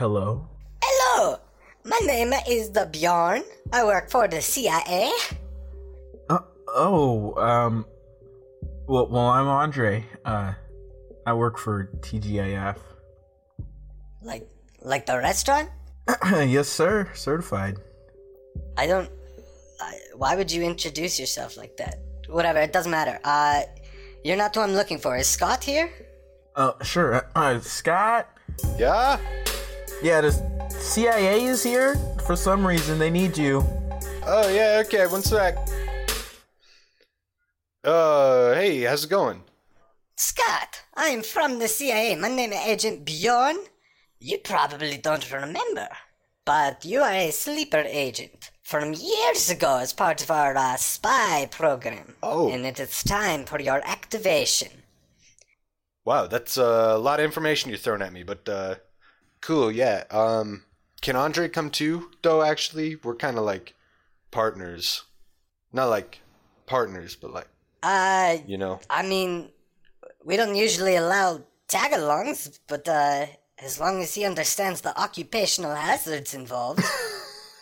hello. Hello, my name is the Bjorn. I work for the CIA. Uh, oh, um, well, well, I'm Andre. Uh, I work for TGIF. Like, like the restaurant? yes, sir. Certified. I don't. I, why would you introduce yourself like that? Whatever, it doesn't matter. Uh, you're not who I'm looking for. Is Scott here? Uh, sure. Uh, Scott. Yeah? Yeah, the CIA is here. For some reason, they need you. Oh, yeah, okay, one sec. Uh, hey, how's it going? Scott, I'm from the CIA. My name is Agent Bjorn. You probably don't remember, but you are a sleeper agent from years ago as part of our uh, spy program. Oh. And it is time for your activation. Wow, that's a lot of information you're throwing at me, but uh, cool, yeah. Um, can Andre come too? Though actually, we're kind of like partners, not like partners, but like Uh, you know. I mean, we don't usually allow tag-alongs, but uh, as long as he understands the occupational hazards involved.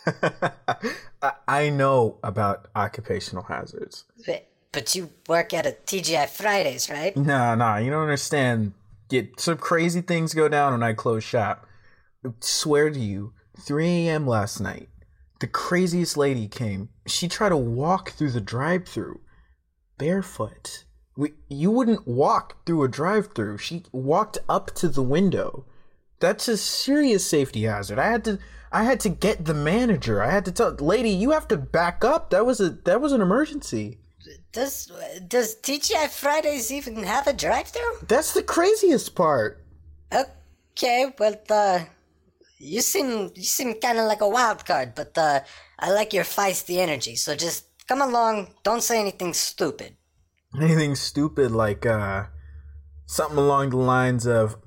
I, know about occupational hazards. but, but you work at a TGI Fridays, right? Nah, nah, you don't understand. Get some crazy things go down when I close shop. I swear to you, 3 a.m. last night, the craziest lady came. She tried to walk through the drive-through barefoot. We, you wouldn't walk through a drive-through. She walked up to the window. That's a serious safety hazard. I had to I had to get the manager. I had to tell lady, you have to back up. That was a that was an emergency. Does does TGI Fridays even have a drive-through? That's the craziest part. Okay, well, uh, you seem you seem kind of like a wild card, but uh, I like your feisty energy. So just come along. Don't say anything stupid. Anything stupid like uh something along the lines of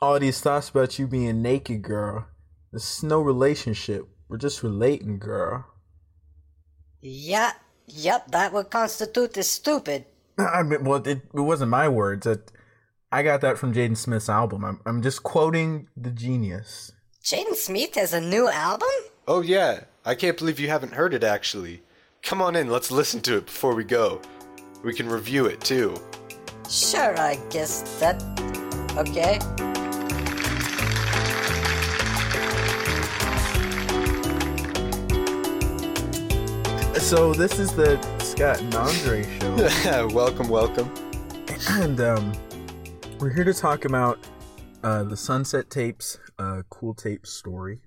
all these thoughts about you being naked, girl. There's no relationship. We're just relating, girl. Yeah, yep, that would constitute as stupid. I mean, well, it, it wasn't my words. It, I got that from Jaden Smith's album. I'm, I'm just quoting the genius. Jaden Smith has a new album? Oh yeah, I can't believe you haven't heard it actually. Come on in, let's listen to it before we go. We can review it too. Sure, I guess that. Okay. So this is the Scott and Andre show, welcome, welcome. and um, we're here to talk about uh, the Sunset Tapes, uh, cool tape story.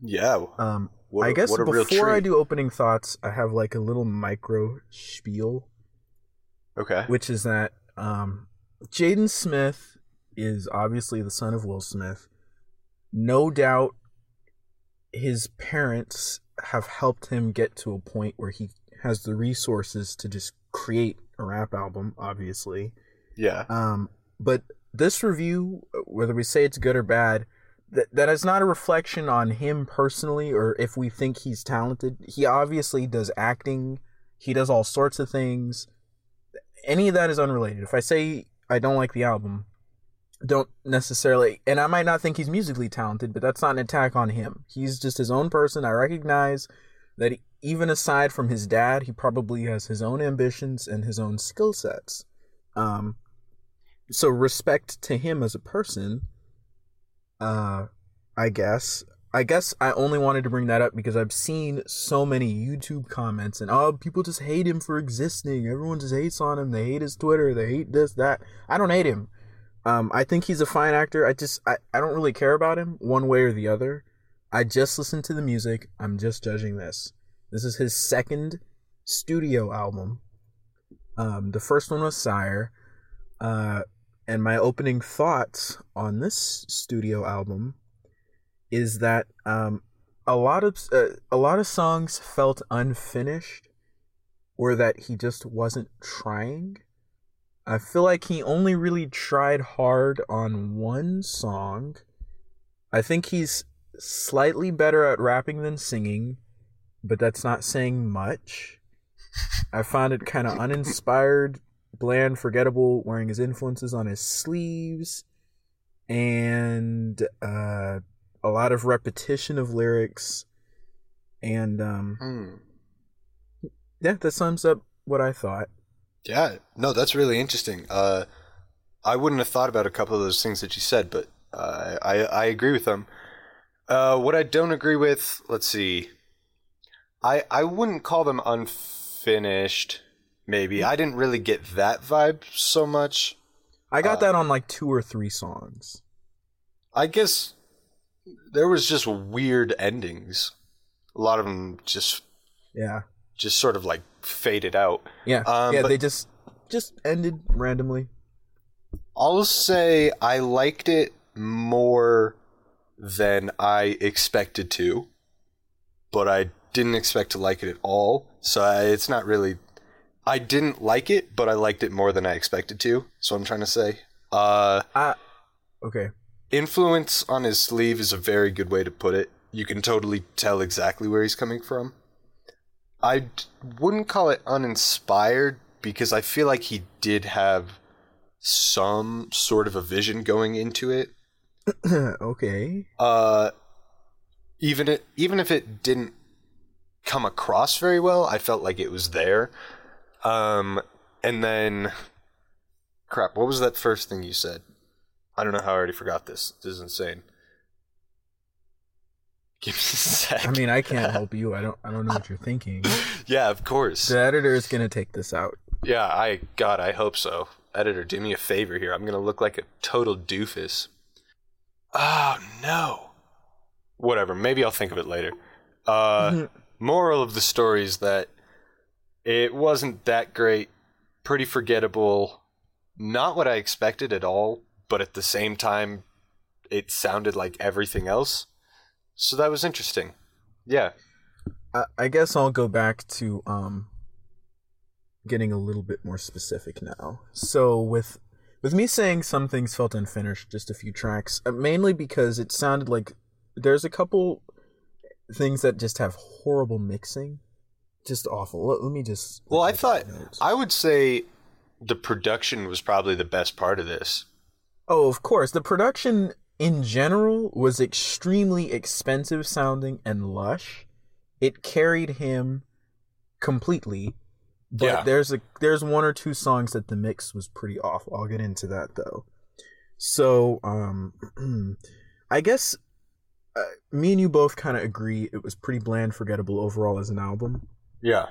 Yeah. Um, What I guess before I do opening thoughts, I have like a little micro spiel, Okay. which is that um, Jaden Smith is obviously the son of Will Smith. No doubt, his parents have helped him get to a point where he has the resources to just create a rap album. Obviously, Yeah. um, but this review, whether we say it's good or bad, that that is not a reflection on him personally or if we think he's talented. He obviously does acting. He does all sorts of things. Any of that is unrelated. If I say I don't like the album, don't necessarily and I might not think he's musically talented, but that's not an attack on him. He's just his own person. I recognize that even aside from his dad, he probably has his own ambitions and his own skill sets. Um, so respect to him as a person. Uh, I guess. I guess I only wanted to bring that up because I've seen so many YouTube comments and oh, people just hate him for existing. Everyone just hates on him. They hate his Twitter. They hate this, that. I don't hate him. Um, I think he's a fine actor. I just I, I don't really care about him one way or the other. I just listen to the music. I'm just judging this. This is his second studio album. Um, the first one was SYRE. Uh, and my opening thoughts on this studio album is that um, a lot of uh, a lot of songs felt unfinished, or that he just wasn't trying. I feel like he only really tried hard on one song. I think he's slightly better at rapping than singing. but that's not saying much. I found it kind of uninspired, bland, forgettable, wearing his influences on his sleeves, and uh, a lot of repetition of lyrics. And um, Hmm. yeah, that sums up what I thought. Yeah, no, that's really interesting. Uh, I wouldn't have thought about a couple of those things that you said, but uh, I I agree with them. Uh, what I don't agree with, let's see, I I wouldn't call them unfinished. Maybe I didn't really get that vibe so much. I got Uh, that on like two or three songs. I guess there was just weird endings. A lot of them just Yeah, just sort of like faded out. yeah, Um, yeah. They just just ended randomly. I'll say I liked it more than I expected to, but I didn't expect to like it at all. So I, it's not really. I didn't like it, but I liked it more than I expected to. So I'm trying to say. Uh, I okay. influence on his sleeve is a very good way to put it. You can totally tell exactly where he's coming from. I d- wouldn't call it uninspired because I feel like he did have some sort of a vision going into it. okay. Uh, even it, even if it didn't come across very well, I felt like it was there. Um, and then, crap, what was that first thing you said? I don't know how I already forgot this. This is insane. Give me a sec. I mean, I can't help you. I don't. I don't know what you're thinking. yeah, of course. The editor is gonna take this out. Yeah, I God, I hope so. Editor, do me a favor here. I'm gonna look like a total doofus. Oh no. Whatever. Maybe I'll think of it later. Uh, moral of the story is that it wasn't that great. Pretty forgettable. Not what I expected at all, but at the same time, it sounded like everything else. So that was interesting. Yeah. I, I guess I'll go back to um getting a little bit more specific now. So with with me saying some things felt unfinished, just a few tracks, uh, mainly because it sounded like there's a couple things that just have horrible mixing, just awful. Let, let me just. Well, I thought. I would say the production was probably the best part of this. Oh, of course. The production in general was extremely expensive sounding and lush. It carried him completely. But Yeah. there's a there's one or two songs that the mix was pretty awful. I'll get into that though. So, um I guess uh, me and you both kind of agree it was pretty bland, forgettable overall as an album. Yeah.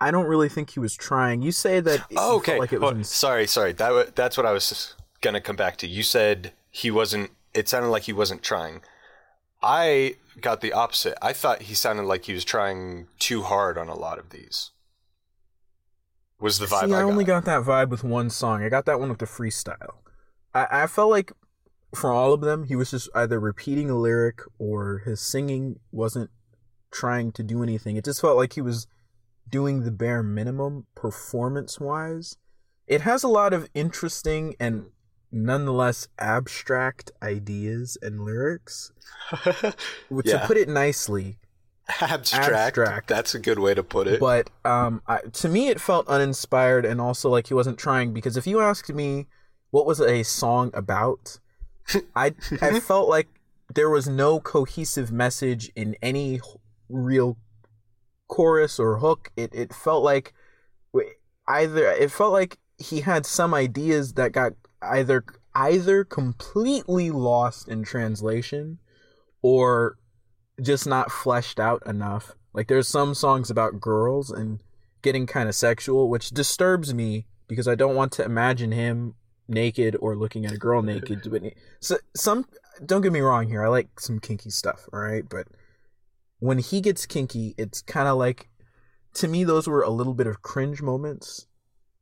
I don't really think he was trying. You say that Oh, okay. like it was Oh, in- sorry, sorry. That wa- that's what I was gonna come back to. You said he wasn't. It sounded like he wasn't trying. I got the opposite. I thought he sounded like he was trying too hard on a lot of these. Was the vibe See, I, I, only got? got that vibe with one song. I got that one with the freestyle. I, I felt like for all of them, he was just either repeating a lyric or his singing wasn't trying to do anything. It just felt like he was doing the bare minimum performance wise. It has a lot of interesting and nonetheless abstract ideas and lyrics. Yeah. To put it nicely, abstract. Abstract. That's a good way to put it. but um, I, to me, it felt uninspired and also like he wasn't trying. Because if you asked me what was a song about, I I felt like there was no cohesive message in any real chorus or hook. It it felt like either it felt like he had some ideas that got either either completely lost in translation or just not fleshed out enough. Like there's some songs about girls and getting kind of sexual, which disturbs me because I don't want to imagine him naked or looking at a girl naked. But so some don't get me wrong here, I like some kinky stuff, all right, but when he gets kinky, it's kind of like to me those were a little bit of cringe moments.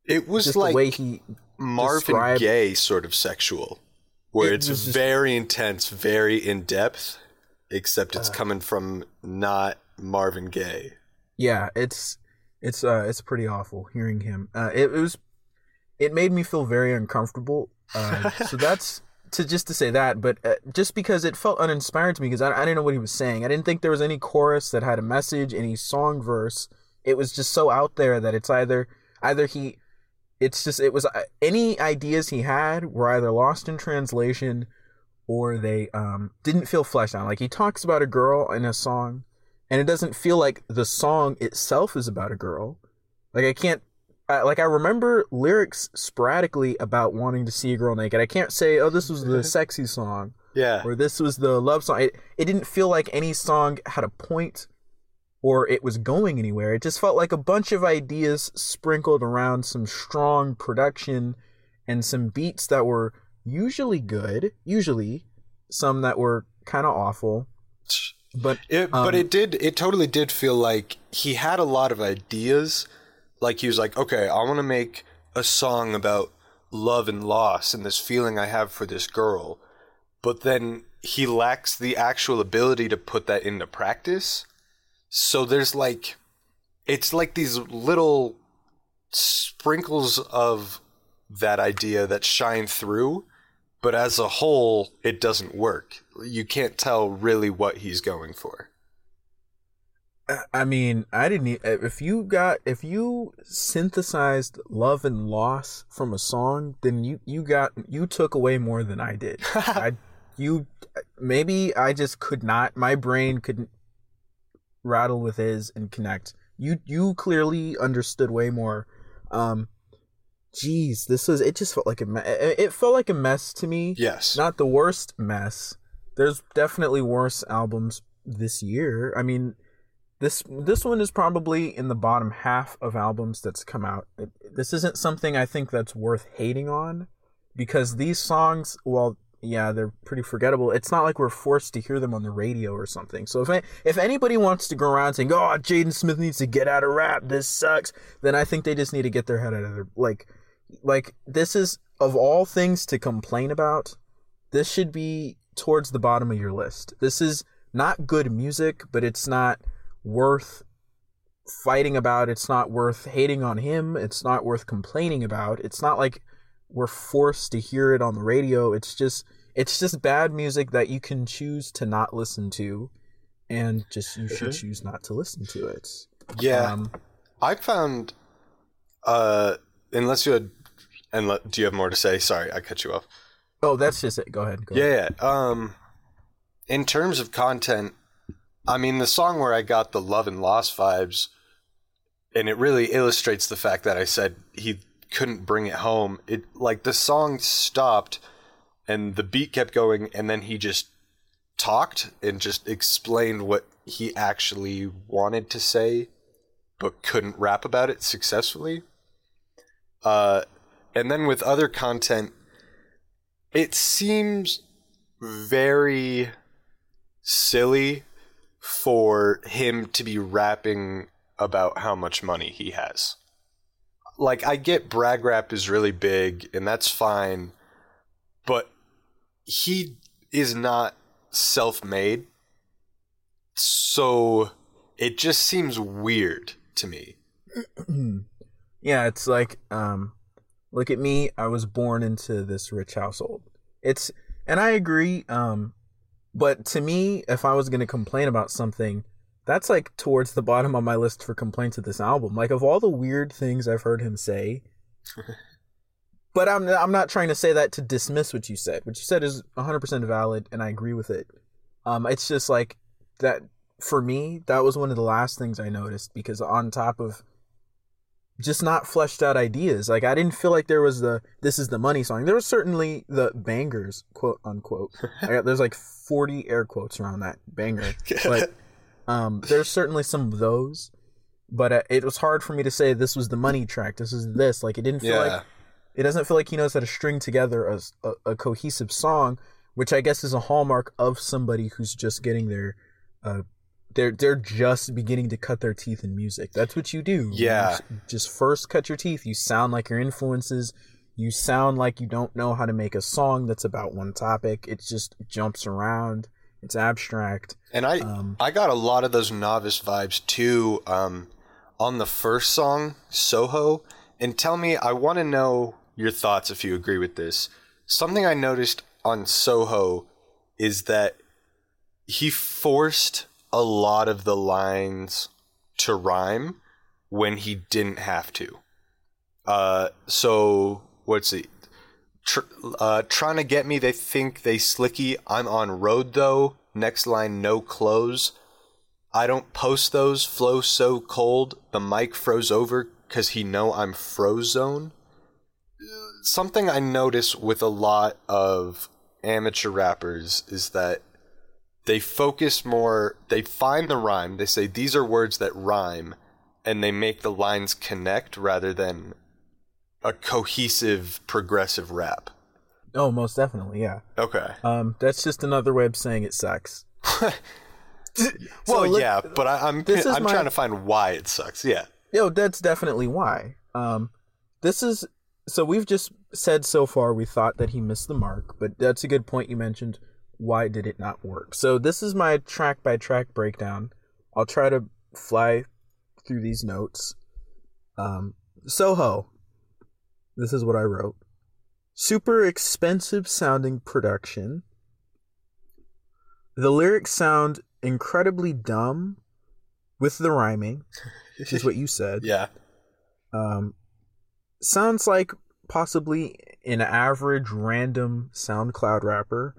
It was Just like the way he Marvin described- Gaye sort of sexual, where It it's just- very intense, very in depth, except it's Uh. coming from not Marvin Gaye. yeah it's it's uh it's pretty awful hearing him uh it, it was it made me feel very uncomfortable uh so that's to just to say that, but uh, just because it felt uninspired to me because I, I didn't know what he was saying. I didn't think there was any chorus that had a message, any song verse. It was just so out there that it's either either he, it's just it was uh, any ideas he had were either lost in translation, or they um didn't feel fleshed out. Like he talks about a girl in a song, and it doesn't feel like the song itself is about a girl. Like I can't I, like I remember lyrics sporadically about wanting to see a girl naked. I can't say, oh, this was the sexy song Yeah. or this was the love song. It, it didn't feel like any song had a point or it was going anywhere. It just felt like a bunch of ideas sprinkled around some strong production and some beats that were usually good, usually some that were kind of awful. But It, Um, but it did. It totally did feel like he had a lot of ideas. Like he was like, okay, I want to make a song about love and loss and this feeling I have for this girl. But then he lacks the actual ability to put that into practice. So there's like, it's like these little sprinkles of that idea that shine through. But as a whole, it doesn't work. You can't tell really what he's going for. I mean, I didn't. If you got, if you synthesized love and loss from a song, then you you got you took away more than I did. I you maybe I just could not. My brain couldn't rattle with his and connect. You you clearly understood way more. Um, jeez, this was. It just felt like a. Me- it felt like a mess to me Yes. not the worst mess. There's definitely worse albums this year. I mean, this this one is probably in the bottom half of albums that's come out. It, this isn't something I think that's worth hating on because these songs, well, yeah, they're pretty forgettable. It's not like we're forced to hear them on the radio or something. So if if anybody wants to go around saying, "Oh, Jaden Smith needs to get out of rap. This sucks," then I think they just need to get their head out of their like like this is of all things to complain about this should be towards the bottom of your list. This is not good music, but it's not worth fighting about. It's not worth hating on him. It's not worth complaining about. It's not like we're forced to hear it on the radio. It's just it's just bad music that you can choose to not listen to and just you should Mhm. choose not to listen to it. Yeah. Um, I found, uh, unless you had, and let, do you have more to say? Sorry, I cut you off. oh, that's just it. Go ahead. Go ahead. Yeah, yeah. Um, in terms of content, I mean, the song where I got the love and loss vibes, and it really illustrates the fact that I said he couldn't bring it home. It like the song stopped, and the beat kept going, and then he just talked and just explained what he actually wanted to say, but couldn't rap about it successfully. Uh, and then with other content, it seems very silly for him to be rapping about how much money he has. Like, I get brag rap is really big, and that's fine, but he is not self made. So it just seems weird to me. yeah, it's like, um, look at me. I was born into this rich household. It's, and I agree. Um, but to me, if I was going to complain about something, that's like towards the bottom of my list for complaints of this album. Like of all the weird things I've heard him say, but I'm I'm not trying to say that to dismiss what you said. What you said is 100% valid, and I agree with it. Um, it's just like that for me. That was one of the last things I noticed because on top of just not fleshed out ideas. Like I didn't feel like there was the this is the money song. There was certainly the bangers, quote unquote. I got, there's like 40 air quotes around that banger. But um there's certainly some of those. But uh, it was hard for me to say this was the money track. This is this. Like it didn't feel yeah. like it doesn't feel like he knows how to string together a, a, a cohesive song, which I guess is a hallmark of somebody who's just getting their uh they're they're just beginning to cut their teeth in music. That's what you do. Yeah. s- just first cut your teeth. You sound like your influences. You sound like you don't know how to make a song that's about one topic. It just jumps around. It's abstract. And I Um, I got a lot of those novice vibes too um, on the first song, Soho. And tell me, I want to know your thoughts if you agree with this. Something I noticed on Soho is that he forced a lot of the lines to rhyme when he didn't have to. Uh, so what's it? Tr- uh, trying to get me. They think they slicky. I'm on road though. Next line, no clothes. I don't post those. Flow so cold. The mic froze over because he know I'm frozone. Something I notice with a lot of amateur rappers is that they focus more. They find the rhyme. They say these are words that rhyme, and they make the lines connect rather than a cohesive progressive rap. Oh, most definitely, yeah. Okay. Um, that's just another way of saying it sucks. well, look- yeah, but I, I'm this I'm my- trying to find why it sucks. Yeah. Yo, that's definitely why. Um, this is so we've just said so far we thought that he missed the mark, but that's a good point you mentioned. Why did it not work? So this is my track by track breakdown. I'll try to fly through these notes. Um, Soho. This is what I wrote. Super expensive sounding production. The lyrics sound incredibly dumb with the rhyming, which is what you said. Yeah. Um, sounds like possibly an average random SoundCloud rapper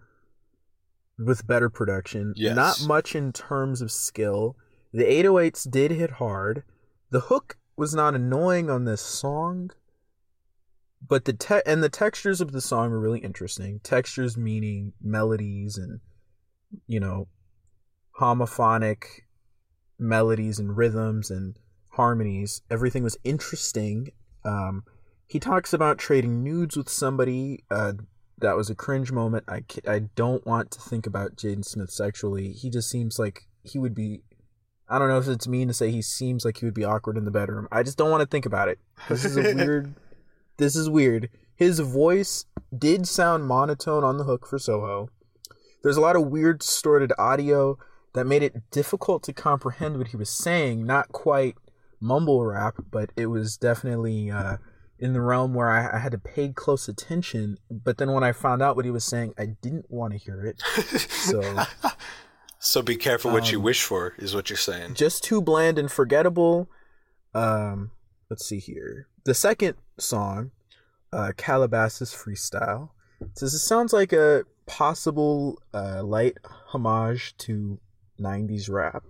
with better production. Yes. Not much in terms of skill. The 808s did hit hard. The hook was not annoying on this song, but the te- and the textures of the song are really interesting. Textures meaning melodies and you know homophonic melodies and rhythms and harmonies. Everything was interesting. Um, he talks about trading nudes with somebody. Uh, that was a cringe moment. I, I don't want to think about Jaden Smith sexually. He just seems like he would be. I don't know if it's mean to say he seems like he would be awkward in the bedroom. I just don't want to think about it. This is a weird. This is weird. His voice did sound monotone on the hook for Soho. There's a lot of weird distorted audio that made it difficult to comprehend what he was saying. Not quite mumble rap, but it was definitely uh, in the realm where I, I had to pay close attention. But then when I found out what he was saying, I didn't want to hear it. So So be careful what you Um, wish for, is what you're saying. just too bland and forgettable. Um, let's see here. The second song, uh, Calabasas Freestyle, says it sounds like a possible uh, light homage to 90s rap.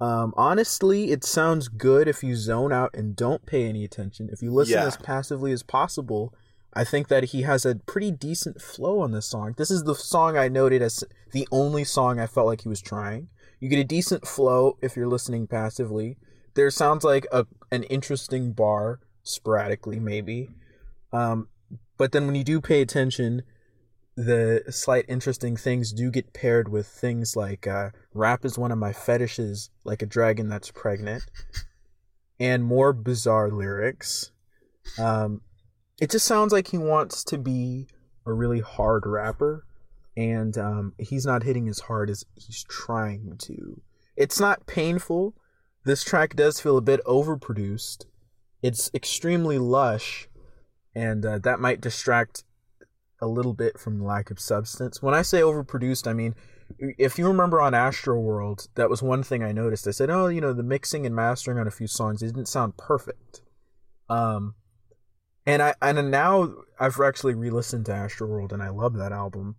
Um, honestly, it sounds good if you zone out and don't pay any attention. If you listen Yeah. as passively as possible, I think that he has a pretty decent flow on this song. This is the song I noted as the only song I felt like he was trying. You get a decent flow if you're listening passively. There sounds like a an interesting bar sporadically, maybe. Um, but then when you do pay attention, the slight interesting things do get paired with things like uh, rap is one of my fetishes, like a dragon that's pregnant, and more bizarre lyrics. Um, it just sounds like he wants to be a really hard rapper, and um, he's not hitting as hard as he's trying to. It's not painful. This track does feel a bit overproduced. It's extremely lush, and uh, that might distract a little bit from the lack of substance. When I say overproduced, I mean if you remember on Astroworld, that was one thing I noticed. I said, "Oh, you know, the mixing and mastering on a few songs didn't sound perfect." Um, and I and now I've actually re-listened to Astroworld, and I love that album.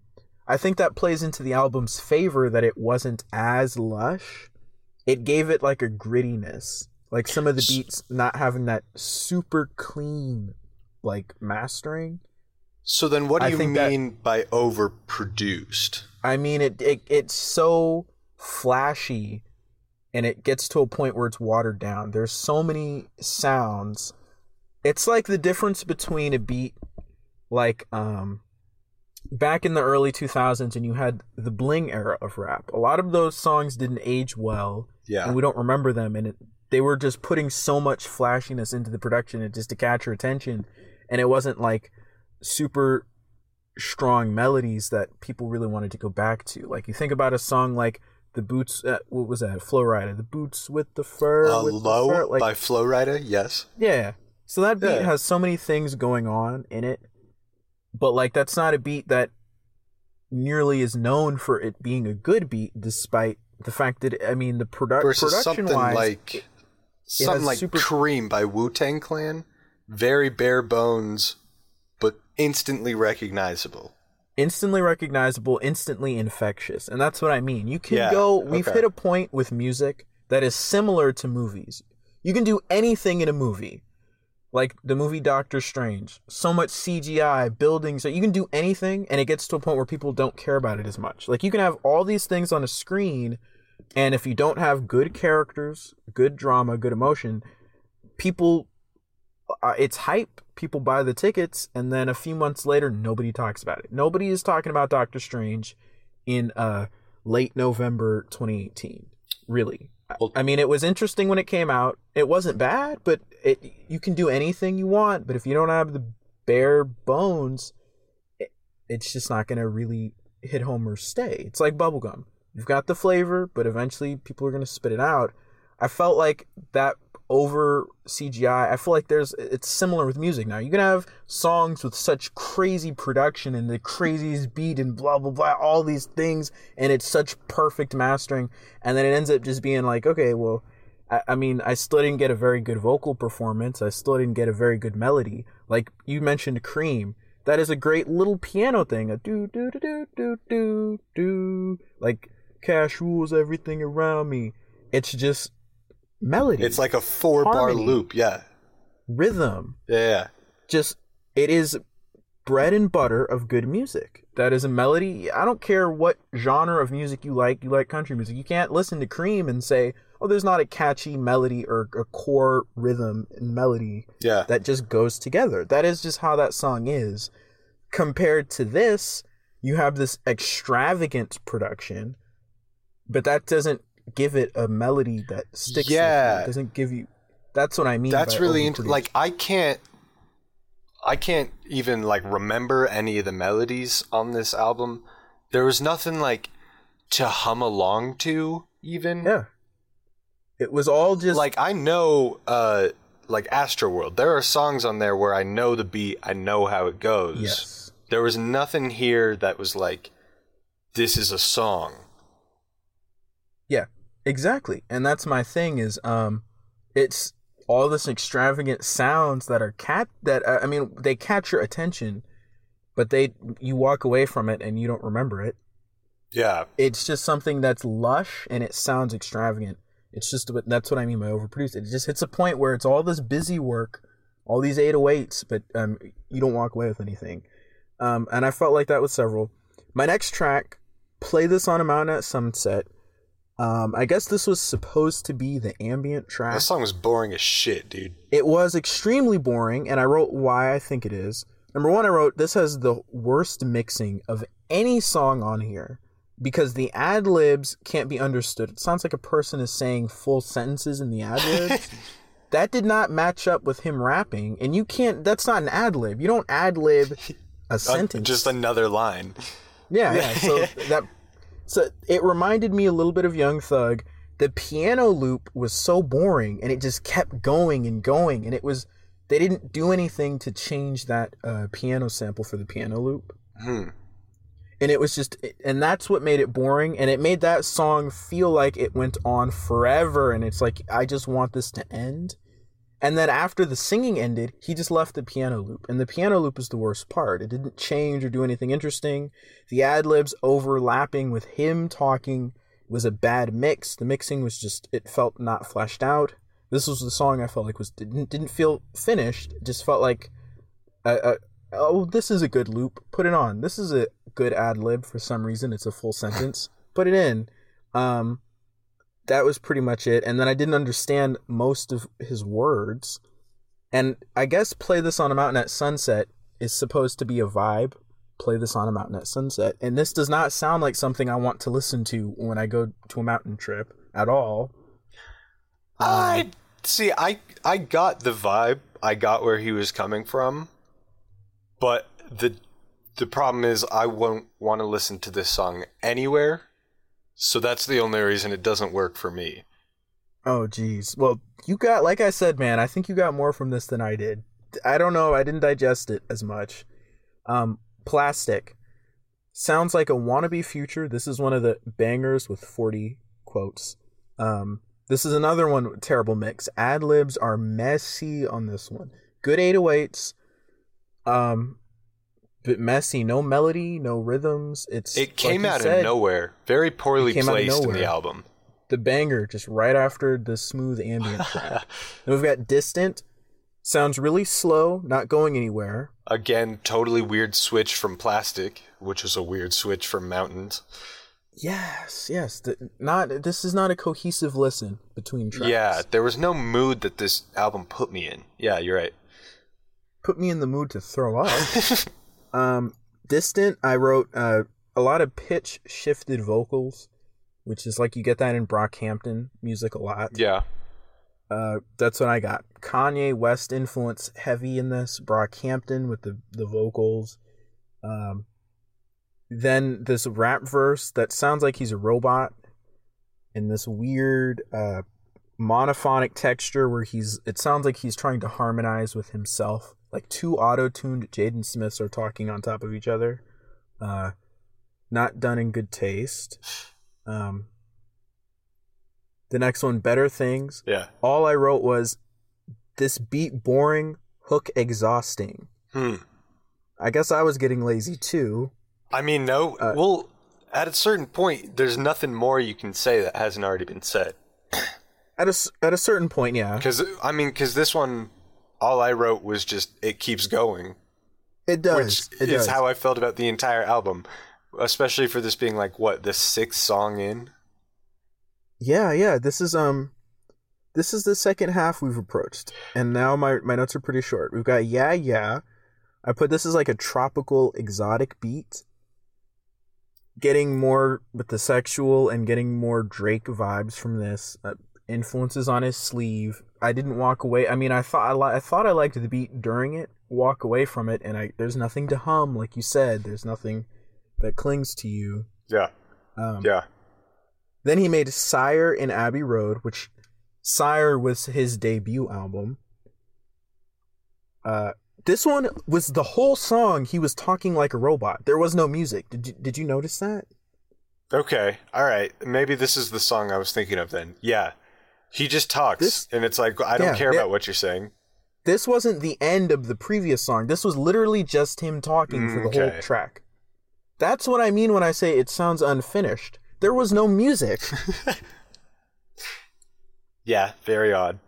I think that plays into the album's favor that it wasn't as lush. It gave it like a grittiness, like some of the beats not having that super clean like mastering. So then what do I you think that- mean by overproduced? I mean, it, it it's so flashy, and it gets to a point where it's watered down. There's so many sounds. It's like the difference between a beat, like um, back in the early 2000s, and you had the bling era of rap. A lot of those songs didn't age well, Yeah. and we don't remember them, and it, they were just putting so much flashiness into the production, just to catch your attention, and it wasn't like super strong melodies that people really wanted to go back to. Like you think about a song like the boots. Uh, what was that? Flo Rida. The boots with the fur. Uh, with the low fur, like by Flo Rida, yes. yeah. So that beat Yeah. has so many things going on in it, but like that's not a beat that nearly is known for it being a good beat, despite the fact that I mean the produ- Versus production something wise, like something like super- Cream by Wu-Tang Clan, very bare bones, but instantly recognizable. instantly recognizable, instantly infectious. And that's what I mean. You can Yeah, go we've okay. hit a point with music that is similar to movies. You can do anything in a movie. Like the movie Doctor Strange. So much CGI, buildings, you can do anything and it gets to a point where people don't care about it as much. Like you can have all these things on a screen and if you don't have good characters, good drama, good emotion, people uh, it's hype. People buy the tickets, and then a few months later, nobody talks about it. Nobody is talking about Doctor Strange in uh, late November 2018. Really, I- Well- I mean, it was interesting when it came out. It wasn't bad, but it you can do anything you want. But if you don't have the bare bones, it, it's just not gonna really hit home or stay. It's like bubblegum. You've got the flavor, but eventually people are gonna spit it out. I felt like that over CGI. I feel like there's it's similar with music now. You can have songs with such crazy production and the craziest beat and blah blah blah, all these things, and it's such perfect mastering, and then it ends up just being like, okay, well, I, I mean, I still didn't get a very good vocal performance. I still didn't get a very good melody. Like you mentioned, Cream. That is a great little piano thing. A do do do do do do do. Like cash rules everything around me. It's just melody. It's like a four bar loop. Yeah. rhythm. Yeah. yeah. Just it is bread and butter of good music. That is a melody. I don't care what genre of music you like. You like country music. You can't listen to Cream and say, "Oh, there's not a catchy melody or a core rhythm and melody Yeah. that just goes together." That is just how that song is. Compared to this, you have this extravagant production, but that doesn't give it a melody that sticks. Yeah. It doesn't give you. That's what I mean. That's really int- overproduced. like I can't I can't even like remember any of the melodies on this album. There was nothing like to hum along to even. Yeah. It was all just Like I know uh like Astroworld. There are songs on there where I know the beat, I know how it goes. yes. There was nothing here that was like this is a song. Yeah. Exactly. And that's my thing is um it's all this extravagant sounds that are cat that uh, I mean they catch your attention but they you walk away from it and you don't remember it. Yeah. It's just something that's lush and it sounds extravagant. It's just that's what I mean by overproduced. It just hits a point where it's all this busy work, all these 808s, but um you don't walk away with anything. Um and I felt like that with several. My next track, Play This on a Mountain at Sunset. Um, I guess this was supposed to be the ambient track. That song was boring as shit, dude. It was extremely boring, and I wrote why I think it is. Number one, I wrote this has the worst mixing of any song on here because the ad libs can't be understood. It sounds like a person is saying full sentences in the ad libs. that did not match up with him rapping, and you can't. That's not an ad lib. You don't ad lib a Uh, sentence. just another line. Yeah, yeah. So that so it reminded me a little bit of Young Thug. The piano loop was so boring, and it just kept going and going, and it was they didn't do anything to change that uh, piano sample for the piano loop, Hmm. and it was just and that's what made it boring, and it made that song feel like it went on forever, and it's like I just want this to end. And then after the singing ended, he just left the piano loop. And the piano loop is the worst part. It didn't change or do anything interesting. The ad libs overlapping with him talking was a bad mix. The mixing was just it felt not fleshed out. This was the song I felt like was didn't didn't feel finished. It just felt like a, oh this is a good loop. Put it on. This is a good ad lib for some reason. It's a full sentence. Put it in. Um that was pretty much it. And then I didn't understand most of his words. And I guess play this on a mountain at sunset is supposed to be a vibe. Play this on a mountain at sunset. And this does not sound like something I want to listen to when I go to a mountain trip at all. I um, see. I I got the vibe. I got where he was coming from, but the the problem is I won't want to listen to this song anywhere. So that's the only reason it doesn't work for me. Oh geez. Well, you got like I said, man, I think you got more from this than I did. I don't know, I didn't digest it as much. Um plastic. sounds like a wannabe future. This is one of the bangers with 40 quotes. Um, this is another one terrible mix. Ad libs are messy on this one. Good 808s, um, but messy. No melody, no rhythms. It's It came you out said, of nowhere. Very poorly came out of placed in the album. The banger just right after the smooth ambient track. Then we've got distant. Sounds really slow, not going anywhere. Again, totally weird switch from plastic, which is a weird switch from mountains. Yes, yes. The, not this is not a cohesive listen between tracks. Yeah, there was no mood that this album put me in. Yeah, you're right. put me in the mood to throw up. um, distant. I wrote uh, a lot of pitch shifted vocals, which is like you get that in Brockhampton music a lot. Yeah. Uh, that's what I got. Kanye West influence heavy in this. Brockhampton with the the vocals. Um, then this rap verse that sounds like he's a robot, and this weird uh monophonic texture where he's it sounds like he's trying to harmonize with himself. Like two auto-tuned Jaden Smiths are talking on top of each other. Uh, not done in good taste. Um, the next one, better things Yeah. all I wrote was this beat boring, hook exhausting. Hmm. I guess I was getting lazy too. I mean, no. Uh, well, at a certain point, there's nothing more you can say that hasn't already been said. At a at a certain point, yeah, Because I mean, because this one, all I wrote was just it keeps going, it does. which it is does. how I felt about the entire album, especially for this being like what the sixth song in. yeah, yeah. This is um, this is the second half we've approached, and now my my notes are pretty short. We've got yeah, yeah. I put this as like a tropical, exotic beat. Getting more with the sexual and getting more Drake vibes from this. Uh, influences on his sleeve. I didn't walk away. I mean, I thought I, li- I thought I liked the beat during it. Walk away from it, and I there's nothing to hum, like you said. There's nothing that clings to you. Yeah. Um, Yeah. Then he made SYRE in Abbey Road, which SYRE was his debut album. Uh, this one was the whole song. He was talking like a robot. There was no music. Did you, did you notice that? Okay. All right. Maybe this is the song I was thinking of then. Yeah. He just talks, This- and it's like I don't Yeah, care about what you're saying. This wasn't the end of the previous song. This was literally just him talking for the Okay. whole track. That's what I mean when I say it sounds unfinished. There was no music. Yeah. Very odd.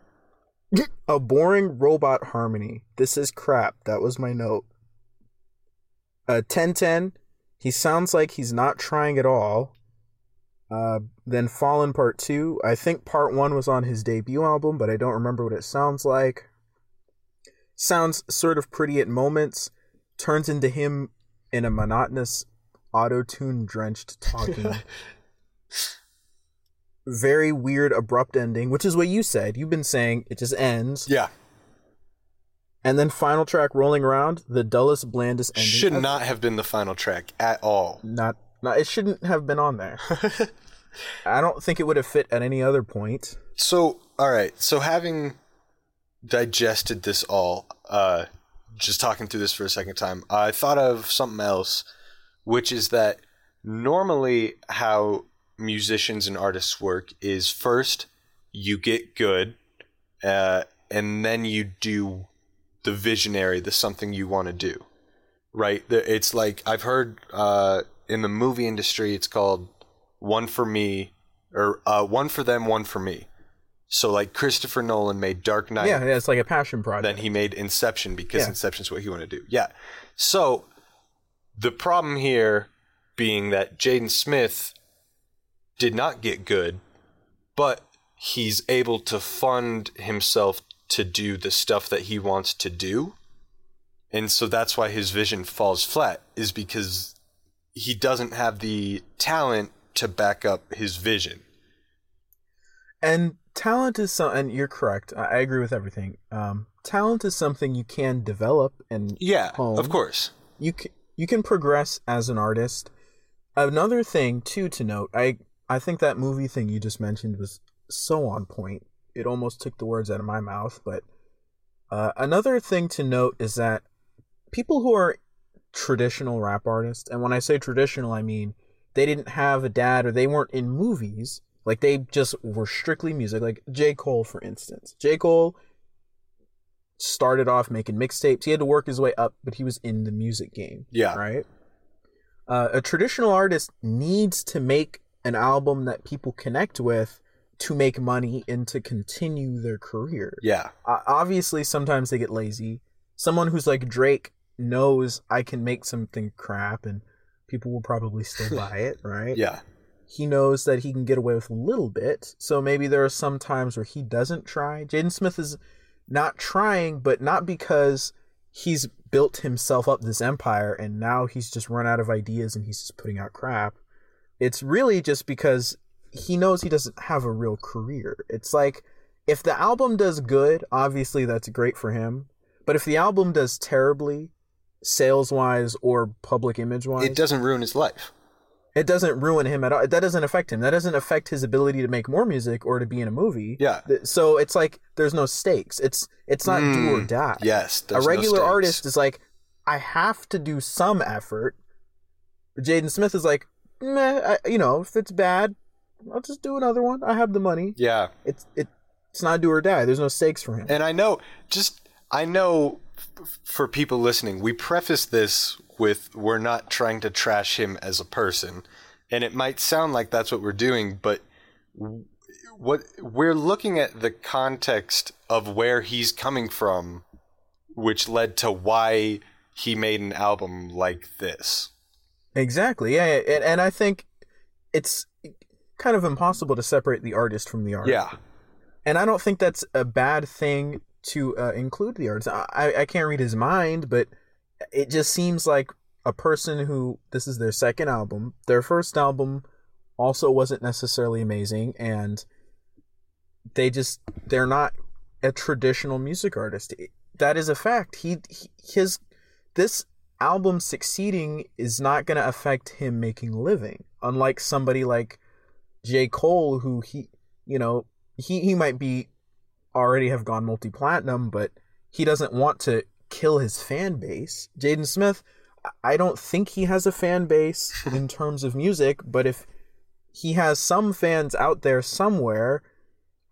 a boring robot harmony. This is crap. That was my note. Uh, 1010. He sounds like he's not trying at all. Uh, then Fallen Part 2. I think Part 1 was on his debut album, but I don't remember what it sounds like. Sounds sort of pretty at moments. Turns into him in a monotonous, auto tune drenched talking. Very weird, abrupt ending, which is what you said. You've been saying it just ends. Yeah. And then final track rolling around, the dullest, blandest ending. Should Uh, not have been the final track at all. not not it shouldn't have been on there. I don't think it would have fit at any other point. So, all right. So, having digested this all, uh, just talking through this for a second time, I thought of something else, which is that normally how musicians and artists work is first you get good, uh, and then you do the visionary, the something you want to do. Right? It's like I've heard uh, in the movie industry, it's called one for me or uh, one for them, one for me. So like Christopher Nolan made Dark Knight, Yeah, yeah, it's like a passion project. then he made Inception because Yeah. Inception's what he wanted to do. Yeah. So the problem here being that Jaden Smith did not get good, but he's able to fund himself to do the stuff that he wants to do. And so that's why his vision falls flat is because he doesn't have the talent to back up his vision. and talent is something, and you're correct. I I agree with everything. Um talent is something you can develop and Yeah, Home. of course. you can, you can progress as an artist. Another thing too to note, I I think that movie thing you just mentioned was so on point. It almost took the words out of my mouth. But uh, another thing to note is that people who are traditional rap artist. And when I say traditional, I mean they didn't have a dad or they weren't in movies. Like they just were strictly music. Like J. Cole, for instance. J. Cole started off making mixtapes. He had to work his way up, but he was in the music game. Yeah. Right? Uh, a traditional artist needs to make an album that people connect with to make money and to continue their career. Yeah. Uh, obviously, sometimes they get lazy. Someone who's like Drake knows I can make something crap and people will probably still buy it, right? Yeah. He knows that he can get away with a little bit. So maybe there are some times where he doesn't try. Jaden Smith is not trying, but not because he's built himself up this empire and now he's just run out of ideas and he's just putting out crap. It's really just because he knows he doesn't have a real career. It's like if the album does good, obviously that's great for him. But if the album does terribly, sales wise or public image wise, It doesn't ruin his life. it doesn't ruin him at all. That doesn't affect him. That doesn't affect his ability to make more music or to be in a movie. Yeah. So it's like there's no stakes. It's it's not do or Mm, die. Yes. a there's no regular artist is like, I have to do some effort. Jaden Smith is like, meh, I, you know, if it's bad, I'll just do another one. I have the money. Yeah. It's it, it's not do or die. There's no stakes for him. And I know, just I know, for people listening, we preface this with we're not trying to trash him as a person, and it might sound like that's what we're doing, but what we're looking at the context of where he's coming from, which led to why he made an album like this. Exactly. Yeah. And, and I think it's kind of impossible to separate the artist from the art. Yeah, and I don't think that's a bad thing to uh, include the artist. I I can't read his mind, but it just seems like a person who this is their second album. Their first album also wasn't necessarily amazing, and they just they're not a traditional music artist. That is a fact. He, he his this album succeeding is not going to affect him making living. Unlike somebody like J. Cole, who he, you know, he, he might be already have gone multi platinum, but he doesn't want to kill his fan base. Jaden Smith, I don't think he has a fan base in terms of music, but if he has some fans out there somewhere,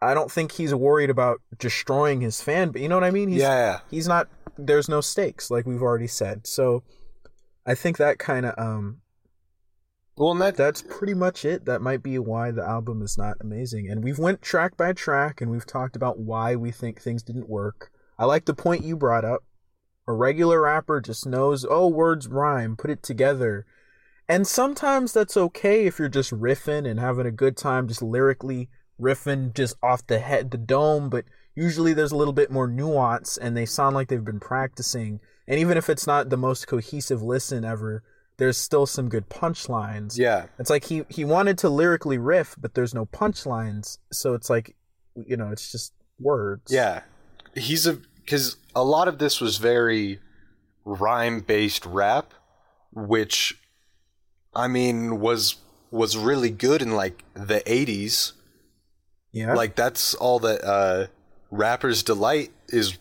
I don't think he's worried about destroying his fan. But you know what I mean? He's, yeah, yeah. he's not there's no stakes like we've already said so i think that kind of um Well, and that that's pretty much it. That might be why the album is not amazing. And we've went track by track and we've talked about why we think things didn't work. I like the point you brought up. A regular rapper just knows oh words rhyme put it together. And sometimes that's okay if you're just riffing and having a good time just lyrically riffing just off the head the dome but usually there's a little bit more nuance and they sound like they've been practicing. And even if it's not the most cohesive listen ever there's still some good punchlines. Yeah, it's like he he wanted to lyrically riff but there's no punchlines. So it's like you know it's just words. Yeah, he's a because a lot of this was very rhyme based rap, which I mean was was really good in like the eighties. yeah. Like that's all that uh, rappers delight is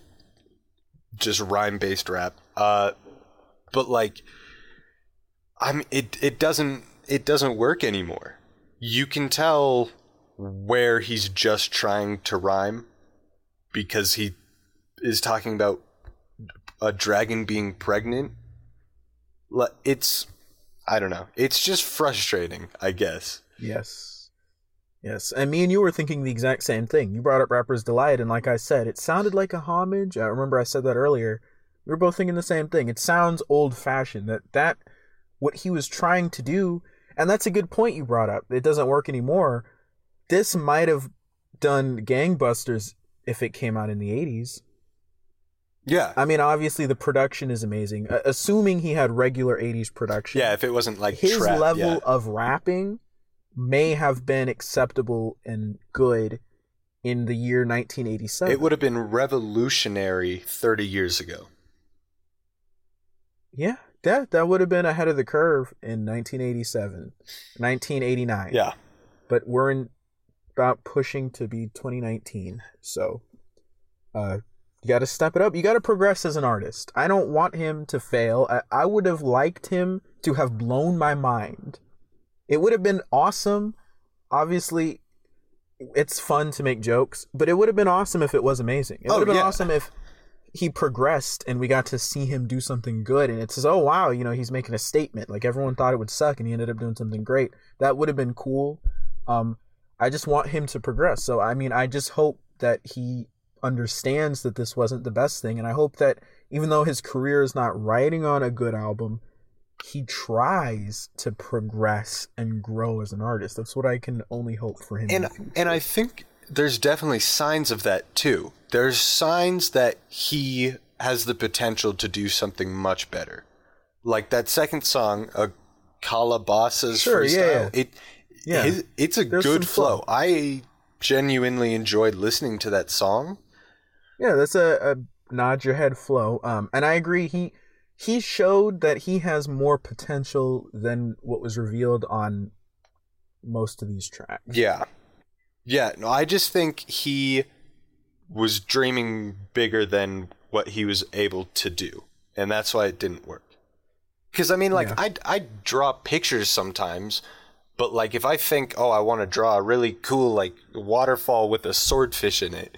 just rhyme based rap. Uh, but like, I mean, it it doesn't it doesn't work anymore. You can tell where he's just trying to rhyme because he is talking about a dragon being pregnant. It's I don't know. It's just frustrating, I guess. Yes. Yes. And me and you were thinking the exact same thing. You brought up Rapper's Delight, and like I said, it sounded like a homage. I remember I said that earlier. We were both thinking the same thing. It sounds old fashioned. That that what he was trying to do, and that's a good point you brought up. It doesn't work anymore. This might have done gangbusters if it came out in the 80s. Yeah. I mean, obviously the production is amazing. Uh, assuming he had regular 80s production Yeah, if it wasn't like his trap, level yeah. of rapping may have been acceptable and good in the year 1987. It would have been revolutionary 30 years ago. yeah, that that would have been ahead of the curve in 1987, 1989. Yeah. but we're in about pushing to be 2019. So, uh, You got to step it up. You got to progress as an artist. I don't want him to fail. I, I would have liked him to have blown my mind. It would have been awesome. Obviously, it's fun to make jokes, but it would have been awesome if it was amazing. It would Oh, have been yeah. awesome if he progressed and we got to see him do something good and it says, oh wow, you know, he's making a statement. Like everyone thought it would suck and he ended up doing something great. That would have been cool. Um, I just want him to progress. So I mean, I just hope that he understands that this wasn't the best thing, and I hope that even though his career is not riding on a good album, he tries to progress and grow as an artist. That's what I can only hope for him. and and I think there's definitely signs of that too. There's signs that he has the potential to do something much better. Like that second song, a Calabasas Sure, yeah, freestyle. yeah. It Yeah. his- it's a There's good flow. flow. I genuinely enjoyed listening to that song. Yeah, that's a, a nod your head flow. Um, and I agree. He he showed that he has more potential than what was revealed on most of these tracks. Yeah. Yeah, no, I just think he was dreaming bigger than what he was able to do. And that's why it didn't work. Cuz I mean like Yeah. I I draw pictures sometimes, but like if I think, "Oh, I want to draw a really cool like waterfall with a swordfish in it."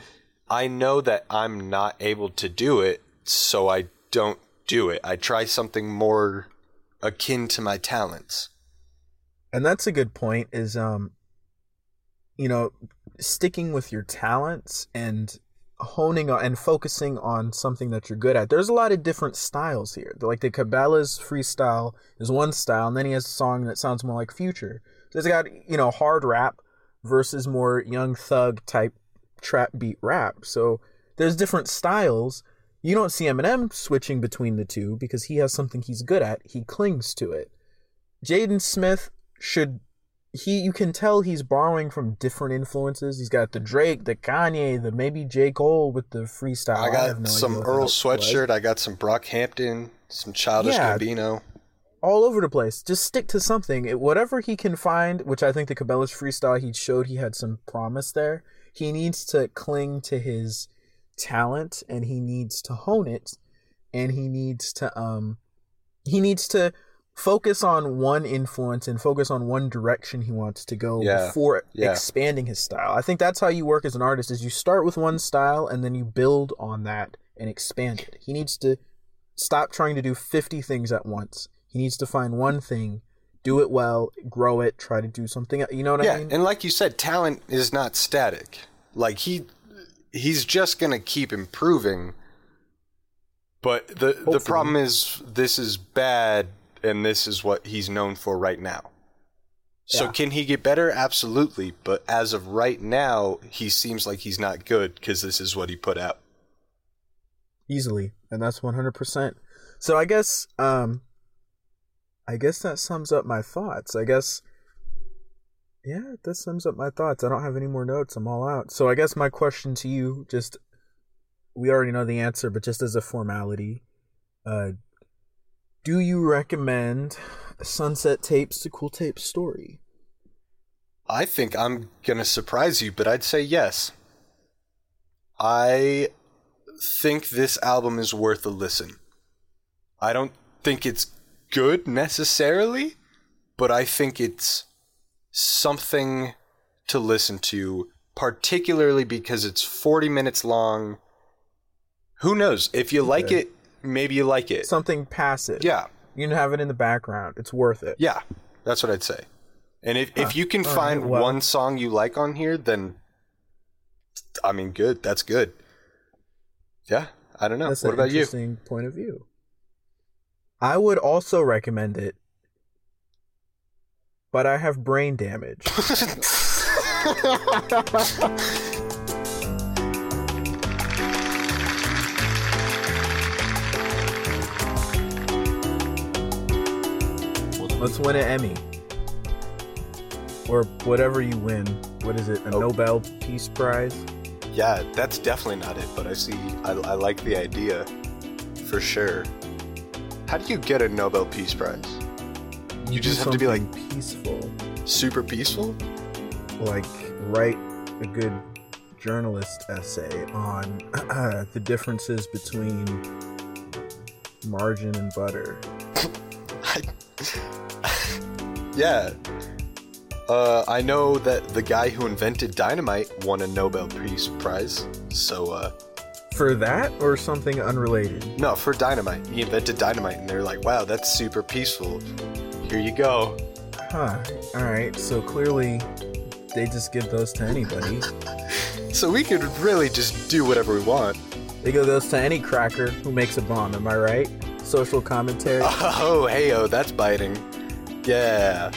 I know that I'm not able to do it, so I don't do it. I try something more akin to my talents. and that's a good point. Is um, you know, sticking with your talents and honing on and focusing on something that you're good at. There's a lot of different styles here. Like the Calabasas freestyle is one style, and then he has a song that sounds more like Future. So it's got you know hard rap versus more young thug type trap beat rap. So there's different styles. You don't see Eminem switching between the two because he has something he's good at. He clings to it. Jaden Smith should he you can tell he's borrowing from different influences. He's got the Drake, the Kanye, the maybe J. Cole with the freestyle. I got no some Earl was. sweatshirt. I got some Brockhampton, some Childish Yeah. Gambino. all over the place. Just stick to something. It- whatever he can find, which I think the Calabasas freestyle, he showed he had some promise there. He needs to cling to his talent and he needs to hone it and he needs to um he needs to focus on one influence and focus on one direction he wants to go Yeah. before Yeah. expanding his style. I think that's how you work as an artist is you start with one style and then you build on that and expand it. He needs to stop trying to do 50 things at once. He needs to find one thing, do it well, grow it, try to do something. You know what Yeah, I mean? and like you said, talent is not static. Like he he's just gonna keep improving. But the the problem is this is bad and this is what he's known for right now. So Yeah. can he get better? Absolutely. But as of right now, he seems like he's not good because this is what he put out. Easily. And that's 100%. So I guess um I guess that sums up my thoughts. I guess yeah, that sums up my thoughts. I don't have any more notes. I'm all out. So I guess my question to you just we already know the answer, but just as a formality, uh do you recommend Sunset Tapes to Cool Tape Story? I think I'm gonna surprise you, but I'd say yes. I think this album is worth a listen. I don't think it's good necessarily, but I think it's something to listen to, particularly because it's 40 minutes long. Who knows? If you like it, maybe you like it. Something passive. Yeah. You can have it in the background. It's worth it. Yeah, that's what I'd say. And if, if you can all find right, well- one song you like on here, then I mean, good. That's good. Yeah, I don't know. That's what about you? interesting point of view. I would also recommend it, but I have brain damage. Let's win an Emmy. Or whatever you win. What is it? A Oh. Nobel Peace Prize? yeah, that's definitely not it. But I see. I, I like the idea, for sure. How do you get a Nobel Peace Prize? You just have to be, like- peaceful. Super peaceful? like write a good journalist essay on the differences between margin and butter. Yeah. Uh, I know that the guy who invented dynamite won a Nobel Peace Prize. So, uh, For that or something unrelated? no, for dynamite. He invented dynamite, and they're like, wow, that's super peaceful. Here you go. Huh. Alright, so clearly they just give those to anybody. So we could really just do whatever we want. They give those to any cracker who makes a bomb, am I right? Social commentary. Oh, hey, oh, that's biting. Yeah.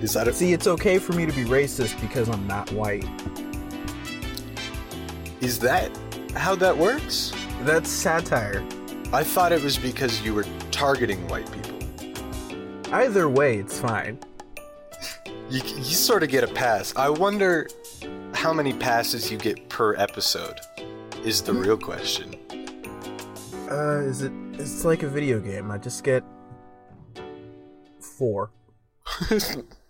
Is that a. See, it's okay for me to be racist because I'm not white. Is that how that works? That's satire. I thought it was because you were targeting white people. Either way, it's fine. You, you sort of get a pass. I wonder how many passes you get per episode, is the real question. Uh, is it? It's like a video game. I just get four.